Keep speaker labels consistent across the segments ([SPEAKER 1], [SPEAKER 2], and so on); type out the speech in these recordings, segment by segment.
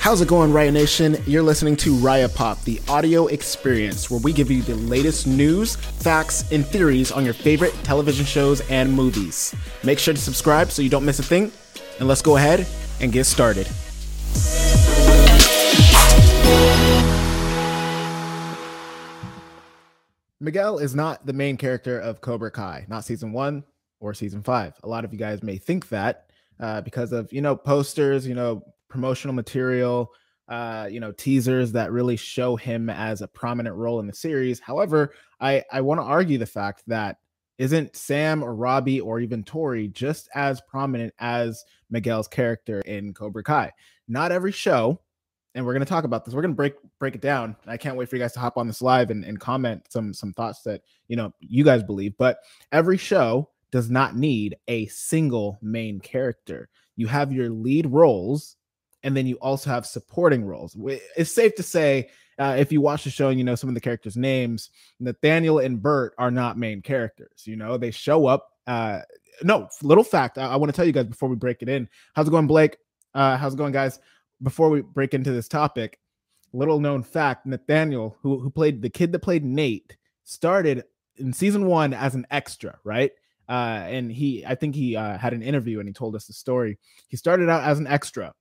[SPEAKER 1] How's it going, Raya Nation? You're listening to Raya Pop, the audio experience, where we give you the latest news, facts, and theories on your favorite television shows and movies. Make sure to subscribe so you don't miss a thing, and let's go ahead and get started. Miguel is not the main character of Cobra Kai, not season one or season five. A lot of you guys may think that uh, because of you know posters, you know promotional material, uh, you know teasers that really show him as a prominent role in the series. However, I I want to argue the fact that isn't Sam or Robbie or even Tori just as prominent as Miguel's character in Cobra Kai? Not every show and we're going to talk about this. We're going to break break it down. I can't wait for you guys to hop on this live and, and comment some some thoughts that you know you guys believe. But every show does not need a single main character. You have your lead roles, and then you also have supporting roles. It's safe to say, uh, if you watch the show and you know some of the characters' names, Nathaniel and Bert are not main characters. You know, they show up. Uh, no, little fact I, I want to tell you guys before we break it in. How's it going, Blake? Uh, how's it going, guys? before we break into this topic, little known fact Nathaniel, who, who played the kid that played Nate, started in season one as an extra, right? Uh, and he, I think he uh, had an interview and he told us the story. He started out as an extra,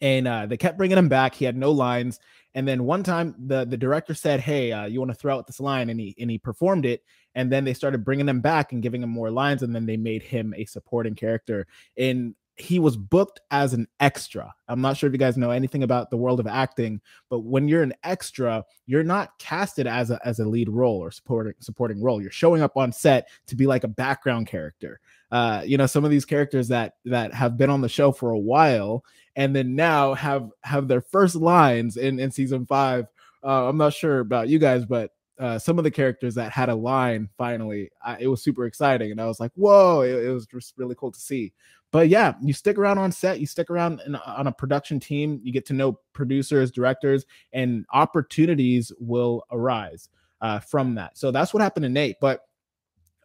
[SPEAKER 1] and uh, they kept bringing him back. He had no lines, and then one time the the director said, "Hey, uh, you want to throw out this line?" And he and he performed it. And then they started bringing him back and giving him more lines, and then they made him a supporting character. And he was booked as an extra. I'm not sure if you guys know anything about the world of acting, but when you're an extra, you're not casted as a as a lead role or supporting supporting role. You're showing up on set to be like a background character. Uh, you know, some of these characters that that have been on the show for a while and then now have have their first lines in in season five. Uh, I'm not sure about you guys, but uh, some of the characters that had a line finally, I, it was super exciting, and I was like, "Whoa!" It, it was just really cool to see but yeah, you stick around on set, you stick around in, on a production team, you get to know producers, directors, and opportunities will arise uh, from that. So that's what happened to Nate. But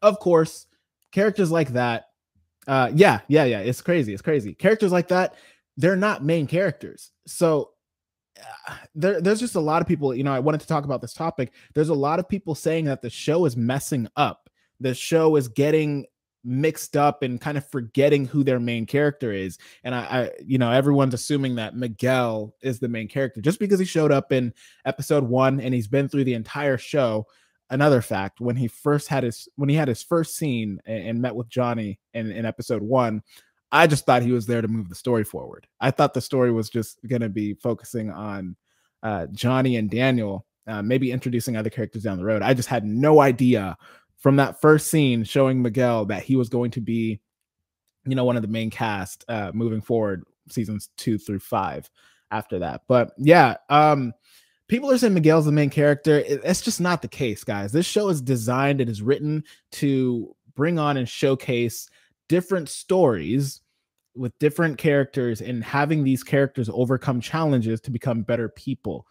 [SPEAKER 1] of course, characters like that, uh, yeah, yeah, yeah, it's crazy. It's crazy. Characters like that, they're not main characters. So uh, there, there's just a lot of people, you know, I wanted to talk about this topic. There's a lot of people saying that the show is messing up. The show is getting mixed up and kind of forgetting who their main character is. And I, I, you know, everyone's assuming that Miguel is the main character just because he showed up in episode one and he's been through the entire show. Another fact: when he first had his when he had his first scene and, and met with Johnny in, in episode one, I just thought he was there to move the story forward. I thought the story was just going to be focusing on uh, Johnny and Daniel, uh, maybe introducing other characters down the road. I just had no idea from that first scene showing Miguel that he was going to be, you know, one of the main cast uh, moving forward, seasons two through five after that. But yeah, um, people are saying Miguel's the main character. It's just not the case, guys. This show is designed and is written to bring on and showcase different stories with different characters and having these characters overcome challenges to become better people.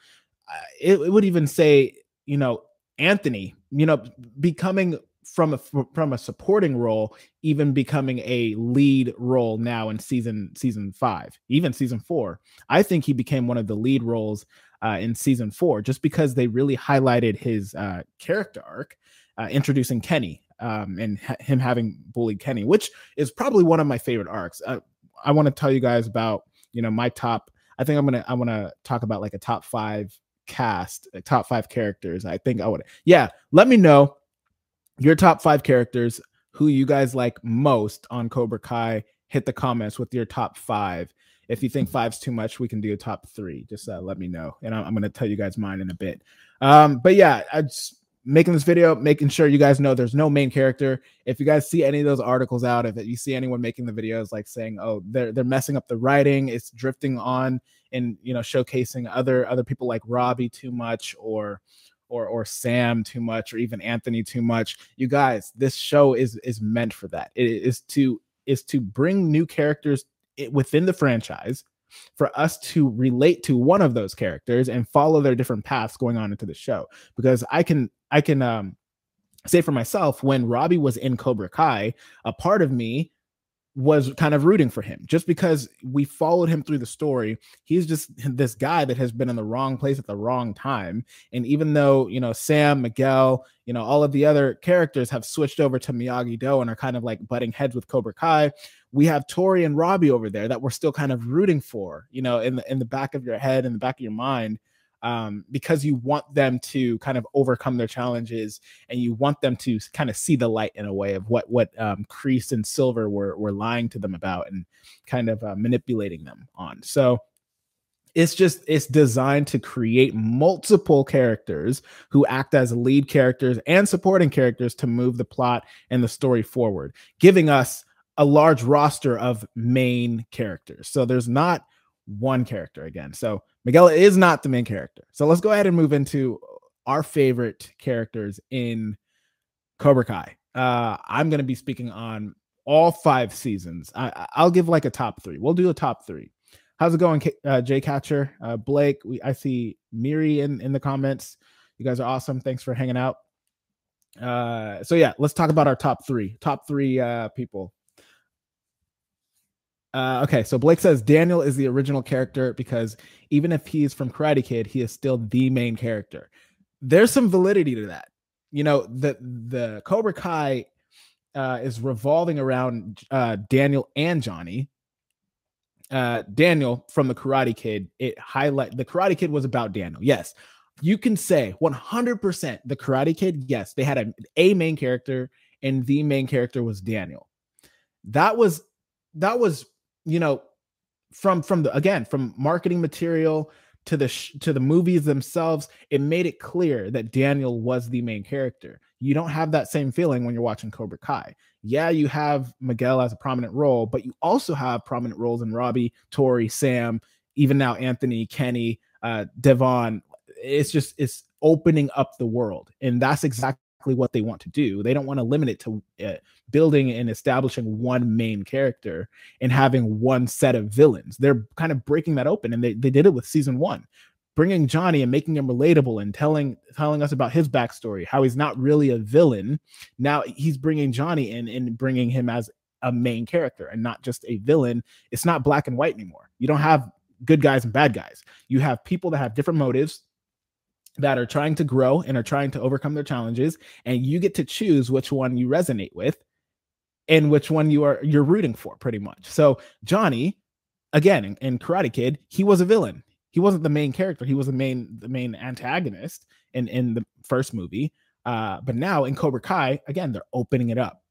[SPEAKER 1] It, it would even say, you know, Anthony, you know, becoming from a from a supporting role, even becoming a lead role now in season season five, even season four. I think he became one of the lead roles uh, in season four, just because they really highlighted his uh, character arc, uh, introducing Kenny um, and ha- him having bullied Kenny, which is probably one of my favorite arcs. Uh, I want to tell you guys about you know my top. I think I'm gonna I want to talk about like a top five cast, top five characters. I think I would. Yeah, let me know your top five characters, who you guys like most on Cobra Kai. Hit the comments with your top five. If you think five's too much, we can do a top three. Just uh, let me know, and I'm, I'm to tell you guys mine in a bit. Um, but yeah, I just making this video, making sure you guys know there's no main character. If you guys see any of those articles out, if you see anyone making the videos like saying, "Oh, they're they're messing up the writing," it's drifting on and you know showcasing other other people like Robbie too much or or or Sam too much or even Anthony too much. You guys, this show is is meant for that. It is to is to bring new characters within the franchise for us to relate to one of those characters and follow their different paths going on into the show because i can i can um say for myself when robbie was in cobra kai a part of me was kind of rooting for him just because we followed him through the story. He's just this guy that has been in the wrong place at the wrong time. And even though, you know, Sam, Miguel, you know, all of the other characters have switched over to Miyagi Do and are kind of like butting heads with Cobra Kai, we have Tori and Robbie over there that we're still kind of rooting for, you know, in the in the back of your head, in the back of your mind um, because you want them to kind of overcome their challenges and you want them to kind of see the light in a way of what what um, Kreese and Silver were were lying to them about and kind of uh, manipulating them on. So it's just it's designed to create multiple characters who act as lead characters and supporting characters to move the plot and the story forward, giving us a large roster of main characters. So there's not one character again. So Miguel is not the main character. So let's go ahead and move into our favorite characters in Cobra Kai. Uh, I'm going to be speaking on all five seasons. I, will give like a top three. We'll do a top three. How's it going, uh, Jay Catcher? Uh, Blake, we, I see Miri in, in the comments. You guys are awesome. Thanks for hanging out. Uh, so yeah, let's talk about our top three. Top three uh, people uh, okay, so Blake says Daniel is the original character because even if he's from Karate Kid, he is still the main character. There's some validity to that. You know, the the Cobra Kai uh, is revolving around uh, Daniel and Johnny. Uh, Daniel from the Karate Kid, it highlight the Karate Kid was about Daniel. Yes, you can say 100% the Karate Kid. Yes, they had a, a main character, and the main character was Daniel. That was that was you know, from from the again from marketing material to the sh- to the movies themselves, it made it clear that Daniel was the main character. You don't have that same feeling when you're watching Cobra Kai. Yeah, you have Miguel as a prominent role, but you also have prominent roles in Robbie, Tori, Sam, even now Anthony, Kenny, uh, Devon. It's just it's opening up the world, and that's exactly exactly what they want to do. They don't want to limit it to uh, building and establishing one main character and having one set of villains. They're kind of breaking that open, and they, they did it with season one, bringing Johnny and making him relatable and telling telling us about his backstory, how he's not really a villain. Now he's bringing Johnny in and bringing him as a main character and not just a villain. It's not black and white anymore. You don't have good guys and bad guys. You have people that have different motives that are trying to grow and are trying to overcome their challenges and you get to choose which one you resonate with and which one you are you're rooting for pretty much. So johnny again in, in karate kid he was a villain. He wasn't the main character. He was the main the main antagonist in in the first movie. Uh but now in cobra kai again they're opening it up.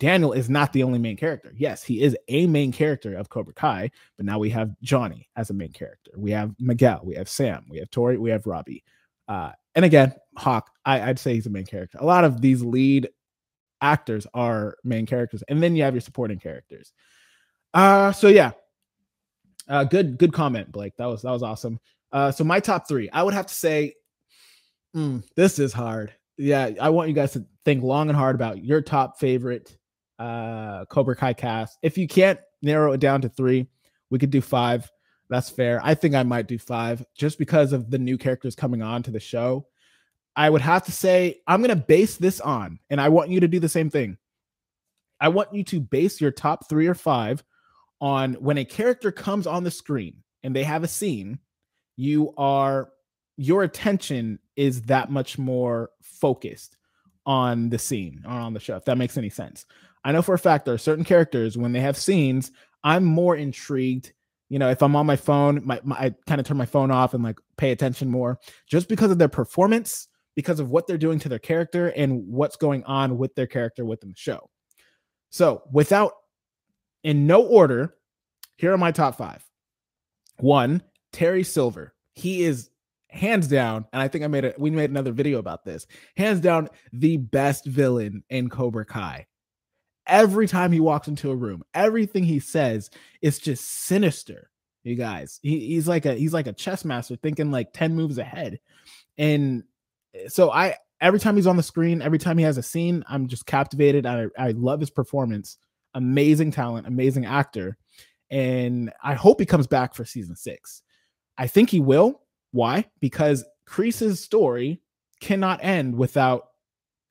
[SPEAKER 1] Daniel is not the only main character. Yes he is a main character of cobra kai but now we have johnny as a main character. We have miguel we have sam we have tori we have robbie uh, and again, Hawk, I, would say he's a main character. A lot of these lead actors are main characters, and then you have your supporting characters. Uh, so yeah, uh, good good comment, Blake. That was that was awesome. Uh, so my top three, I would have to say, mm, this is hard. Yeah, I want you guys to think long and hard about your top favorite uh Cobra Kai cast. If you can't narrow it down to three, we could do five. That's fair. I think I might do five just because of the new characters coming on to the show. I would have to say, I'm going to base this on, and I want you to do the same thing. I want you to base your top three or five on when a character comes on the screen and they have a scene, you are, your attention is that much more focused on the scene or on the show, if that makes any sense. I know for a fact there are certain characters when they have scenes, I'm more intrigued you know, if I'm on my phone, my, my I kind of turn my phone off and like pay attention more just because of their performance, because of what they're doing to their character and what's going on with their character within the show. So, without in no order, here are my top five. One, Terry Silver. He is hands down, and I think I made it. We made another video about this. Hands down, the best villain in Cobra Kai every time he walks into a room everything he says is just sinister you guys. He, he's like a he's like a chess master thinking like 10 moves ahead. And eh, so i every time he's on the screen every time he has a scene i'm just captivated. I, I love his performance. Amazing talent amazing actor. And i hope he comes back for season six. I think he will. Why? Because Kreese's story cannot end without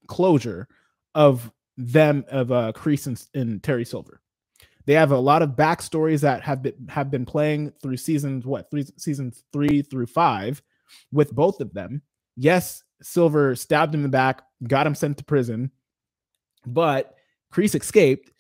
[SPEAKER 1] closure of them of uh Kreese and, and Terry Silver. They have a lot of backstories that have been have been playing through seasons what three seasons three through five with both of them. Yes, Silver stabbed him in the back, got him sent to prison, but Kreese escaped.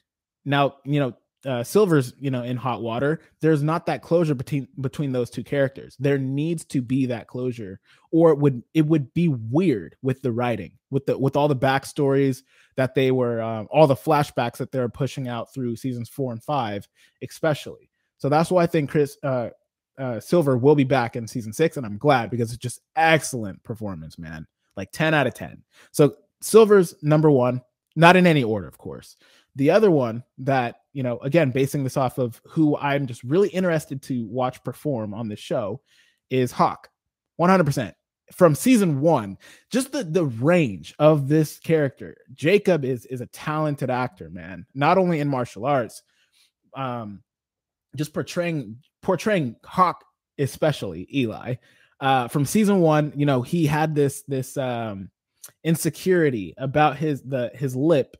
[SPEAKER 1] Now, you know, uh, Silver's, you know, in hot water. There's not that closure between between those two characters. There needs to be that closure, or it would it would be weird with the writing, with the with all the backstories that they were, um, all the flashbacks that they're pushing out through seasons four and five, especially. So that's why I think Kreese uh, uh, Silver will be back in season six, and I'm glad because it's just excellent performance, man. Like 10 out of 10. So Silver's number one, not in any order, of course. The other one that, you know, again, basing this off of who I'm just really interested to watch perform on this show is Hawk. 100% from season one just the the range of this character. Jacob is is a talented actor man not only in martial arts um just portraying portraying hawk especially eli. Uh from season one you know he had this this um insecurity about his the his lip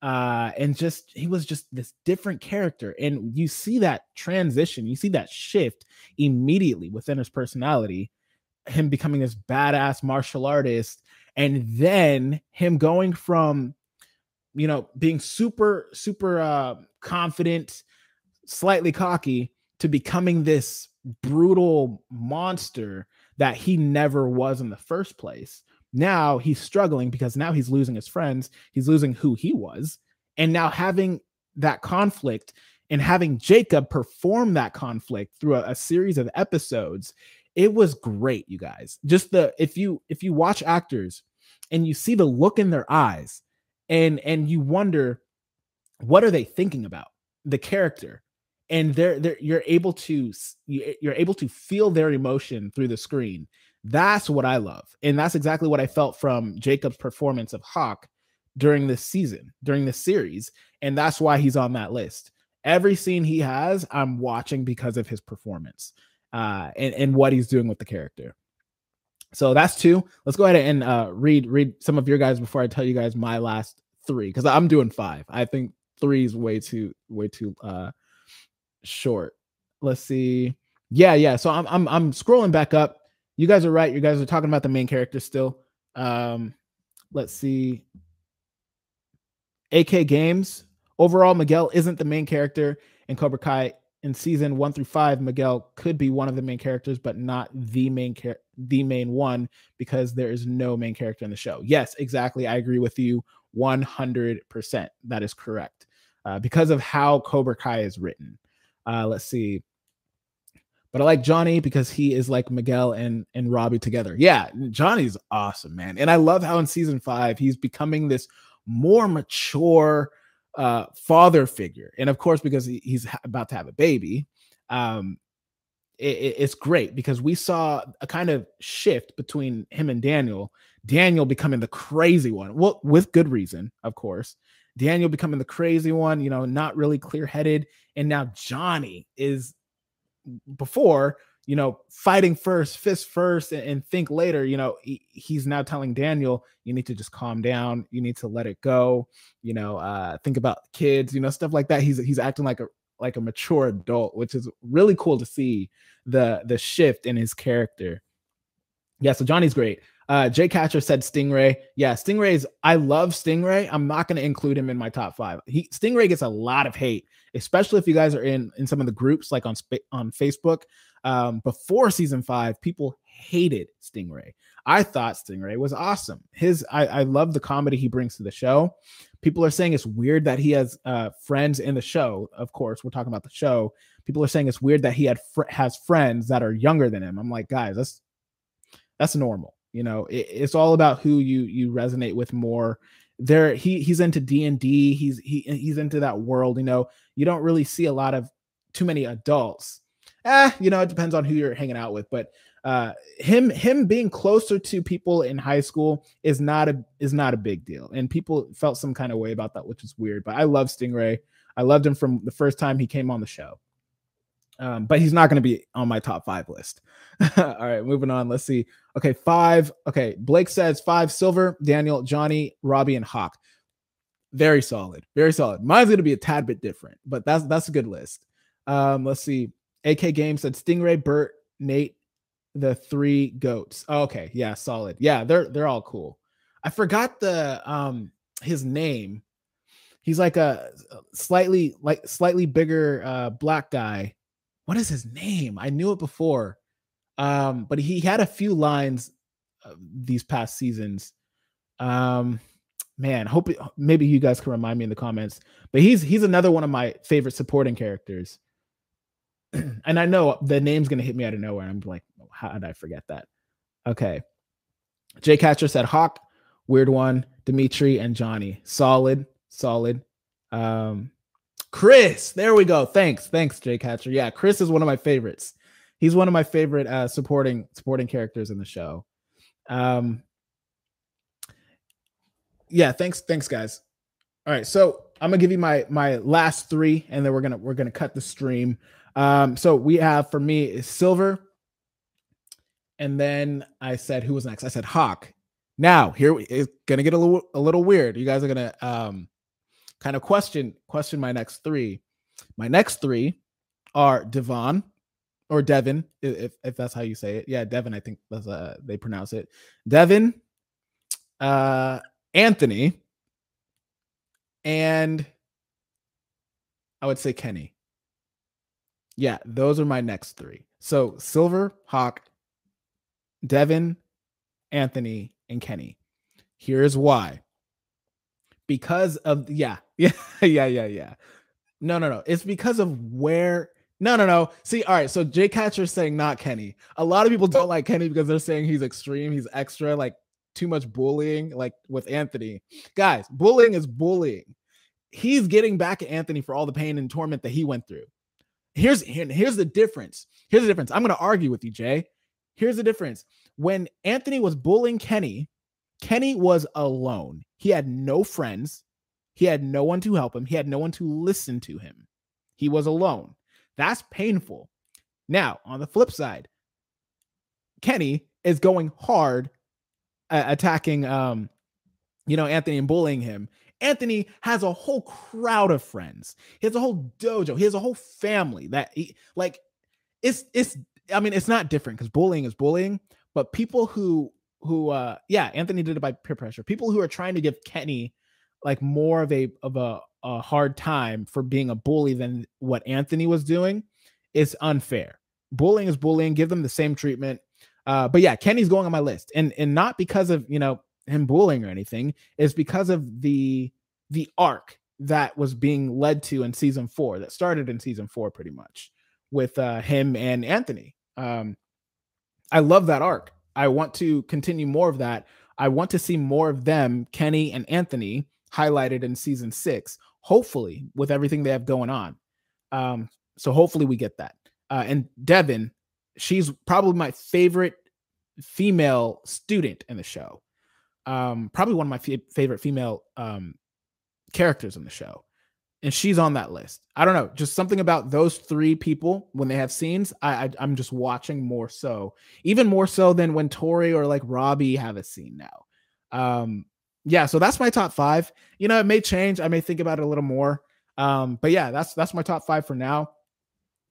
[SPEAKER 1] uh and just he was just this different character. And you see that transition you see that shift immediately within his personality him becoming this badass martial artist and then him going from you know being super super uh confident slightly cocky to becoming this brutal monster that he never was in the first place. Now he's struggling because now he's losing his friends, he's losing who he was, and now having that conflict and having Jacob perform that conflict through a, a series of episodes, it was great, you guys. Just the if you if you watch actors and you see the look in their eyes and and you wonder what are they thinking about the character and they're, they're you're able to you're able to feel their emotion through the screen that's what I love. And that's exactly what I felt from Jacob's performance of Hawk during this season, during this series. And that's why he's on that list. Every scene he has, I'm watching because of his performance uh, and, and what he's doing with the character. So that's two. Let's go ahead and uh, read read some of your guys before I tell you guys my last three because I'm doing five. I think three is way too way too uh, short. Let's see. Yeah, yeah. So I'm I'm I'm scrolling back up you guys are right. You guys are talking about the main character still. Um, let's see. AK Games. Overall, Miguel isn't the main character in Cobra Kai. In season one through five, Miguel could be one of the main characters, but not the main char- the main one because there is no main character in the show. Yes, exactly. I agree with you 100%. That is correct. Uh, because of how Cobra Kai is written. Uh, let's see. But I like Johnny because he is like Miguel and and Robbie together. Yeah, Johnny's awesome, man. And I love how in season 5 he's becoming this more mature uh father figure. And of course because he, he's about to have a baby, um it, it's great because we saw a kind of shift between him and Daniel. Daniel becoming the crazy one. Well, with good reason, of course. Daniel becoming the crazy one, you know, not really clear headed. And now Johnny is before, you know, fighting first, fist first, and, and think later. You know, he, he's now telling Daniel, you need to just calm down. You need to let it go. You know, uh, think about kids. You know, stuff like that. He's he's acting like a like a mature adult, which is really cool to see the the shift in his character. Yeah, so Johnny's great. Uh, Jay Catcher said Stingray. Yeah, Stingray's. I love Stingray. I'm not going to include him in my top five. He Stingray gets a lot of hate, especially if you guys are in in some of the groups like on on Facebook. Um, before season five, people hated Stingray. I thought Stingray was awesome. His I, I love the comedy he brings to the show. People are saying it's weird that he has uh, friends in the show. Of course, we're talking about the show. People are saying it's weird that he had fr- has friends that are younger than him. I'm like, guys, that's that's normal you know, it, it's all about who you you resonate with more. There, he he's into D and D. He's he he's into that world. You know, you don't really see a lot of too many adults. Eh, you know, it depends on who you're hanging out with, but uh him him being closer to people in high school is not a is not a big deal and people felt some kind of way about that which is weird but i love stingray i loved him from the first time he came on the show um, but he's not going to be on my top five list. All right, moving on. Let's see. Okay, five. Okay, Blake says five silver, Daniel, Johnny, Robbie, and Hawk. Very solid. Very solid. Mine's gonna be a tad bit different, but that's that's a good list. Um, let's see. AK Game said Stingray, Bert, Nate, the three goats. Oh, okay, yeah, solid. Yeah, they're they're all cool. I forgot the um his name. He's like a slightly like slightly bigger uh black guy. What is his name? I knew it before. Um, but he had a few lines uh, these past seasons. Um, man, hope maybe you guys can remind me in the comments. But he's he's another one of my favorite supporting characters. and I know the name's gonna hit me out of nowhere. I'm like, how did I forget that? Okay. Jay Catcher said Hawk, weird one, Demetri and Johnny. Solid, solid. Um Chris, there we go. Thanks. Thanks, Jay Catcher. Yeah, Chris is one of my favorites. He's one of my favorite uh supporting supporting characters in the show. Um yeah, thanks, thanks, guys. All right, so I'm gonna give you my my last three, and then we're gonna we're gonna cut the stream. Um, so we have for me is Silver, and then I said who was next? I said Hawk. Now here it's gonna get a little a little weird. You guys are gonna um kind of question question my next three. My next three are Devon or Devin, if if that's how you say it. Yeah, Devin. I think that's uh they pronounce it. Devin, uh, Anthony, and I would say Kenny. Yeah, those are my next three. So Silver, Hawk, Devin, Anthony, and Kenny. Here's why. Because of yeah, yeah, yeah, yeah, yeah. No, no, no. It's because of where. No, no, no. See, all right. So Jay Catcher saying not Kenny. A lot of people don't like Kenny because they're saying he's extreme, he's extra, like too much bullying, like with Anthony. Guys, bullying is bullying. He's getting back at Anthony for all the pain and torment that he went through. Here's here's the difference. Here's the difference. I'm going to argue with you, Jay. Here's the difference. When Anthony was bullying Kenny, Kenny was alone. He had no friends. He had no one to help him. He had no one to listen to him. He was alone. That's painful. Now, on the flip side, Kenny is going hard attacking um you know Anthony and bullying him. Anthony has a whole crowd of friends. He has a whole dojo. He has a whole family that he like it's it's I mean it's not different because bullying is bullying, but people who who uh yeah, Anthony did it by peer pressure. People who are trying to give Kenny like more of a of a, a hard time for being a bully than what Anthony was doing is unfair. Bullying is bullying. Give them the same treatment. Uh, but yeah, Kenny's going on my list, and and not because of you know him bullying or anything is because of the the arc that was being led to in season four that started in season four pretty much with uh, him and Anthony. Um, I love that arc. I want to continue more of that. I want to see more of them, Kenny and Anthony, highlighted in season six. Hopefully, with everything they have going on. Um, so hopefully we get that. Uh, and Devin, she's probably my favorite female student in the show um, probably one of my f- favorite female um, characters in the show. And she's on that list. I don't know, just something about those three people when they have scenes. I, I am just watching more so, even more so than when Tori or like Robbie have a scene now. Um, yeah, so that's my top five. You know, it may change. I may think about it a little more. Um, but yeah, that's that's my top five for now.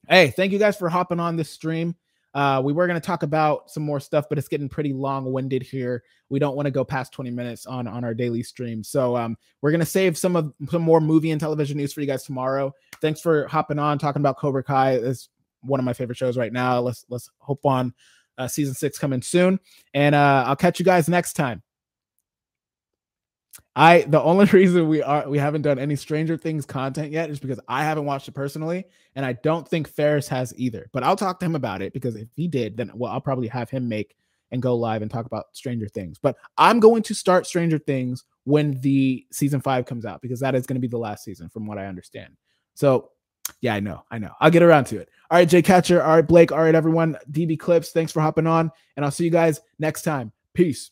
[SPEAKER 1] Hey, thank you guys for hopping on this stream. Uh, we were going to talk about some more stuff, but it's getting pretty long-winded here. We don't want to go past 20 minutes on on our daily stream, so um, we're going to save some of some more movie and television news for you guys tomorrow. Thanks for hopping on, talking about Cobra Kai. It's one of my favorite shows right now. Let's let's hope on uh, season six coming soon, and uh, I'll catch you guys next time. I the only reason we are we haven't done any Stranger Things content yet is because I haven't watched it personally, and I don't think Ferris has either. But I'll talk to him about it because if he did, then well, I'll probably have him make and go live and talk about Stranger Things. But I'm going to start Stranger Things when the season five comes out because that is going to be the last season, from what I understand. So yeah, I know, I know. I'll get around to it. All right, Jay Catcher. All right, Blake. All right, everyone. DB Clips. Thanks for hopping on, and I'll see you guys next time. Peace.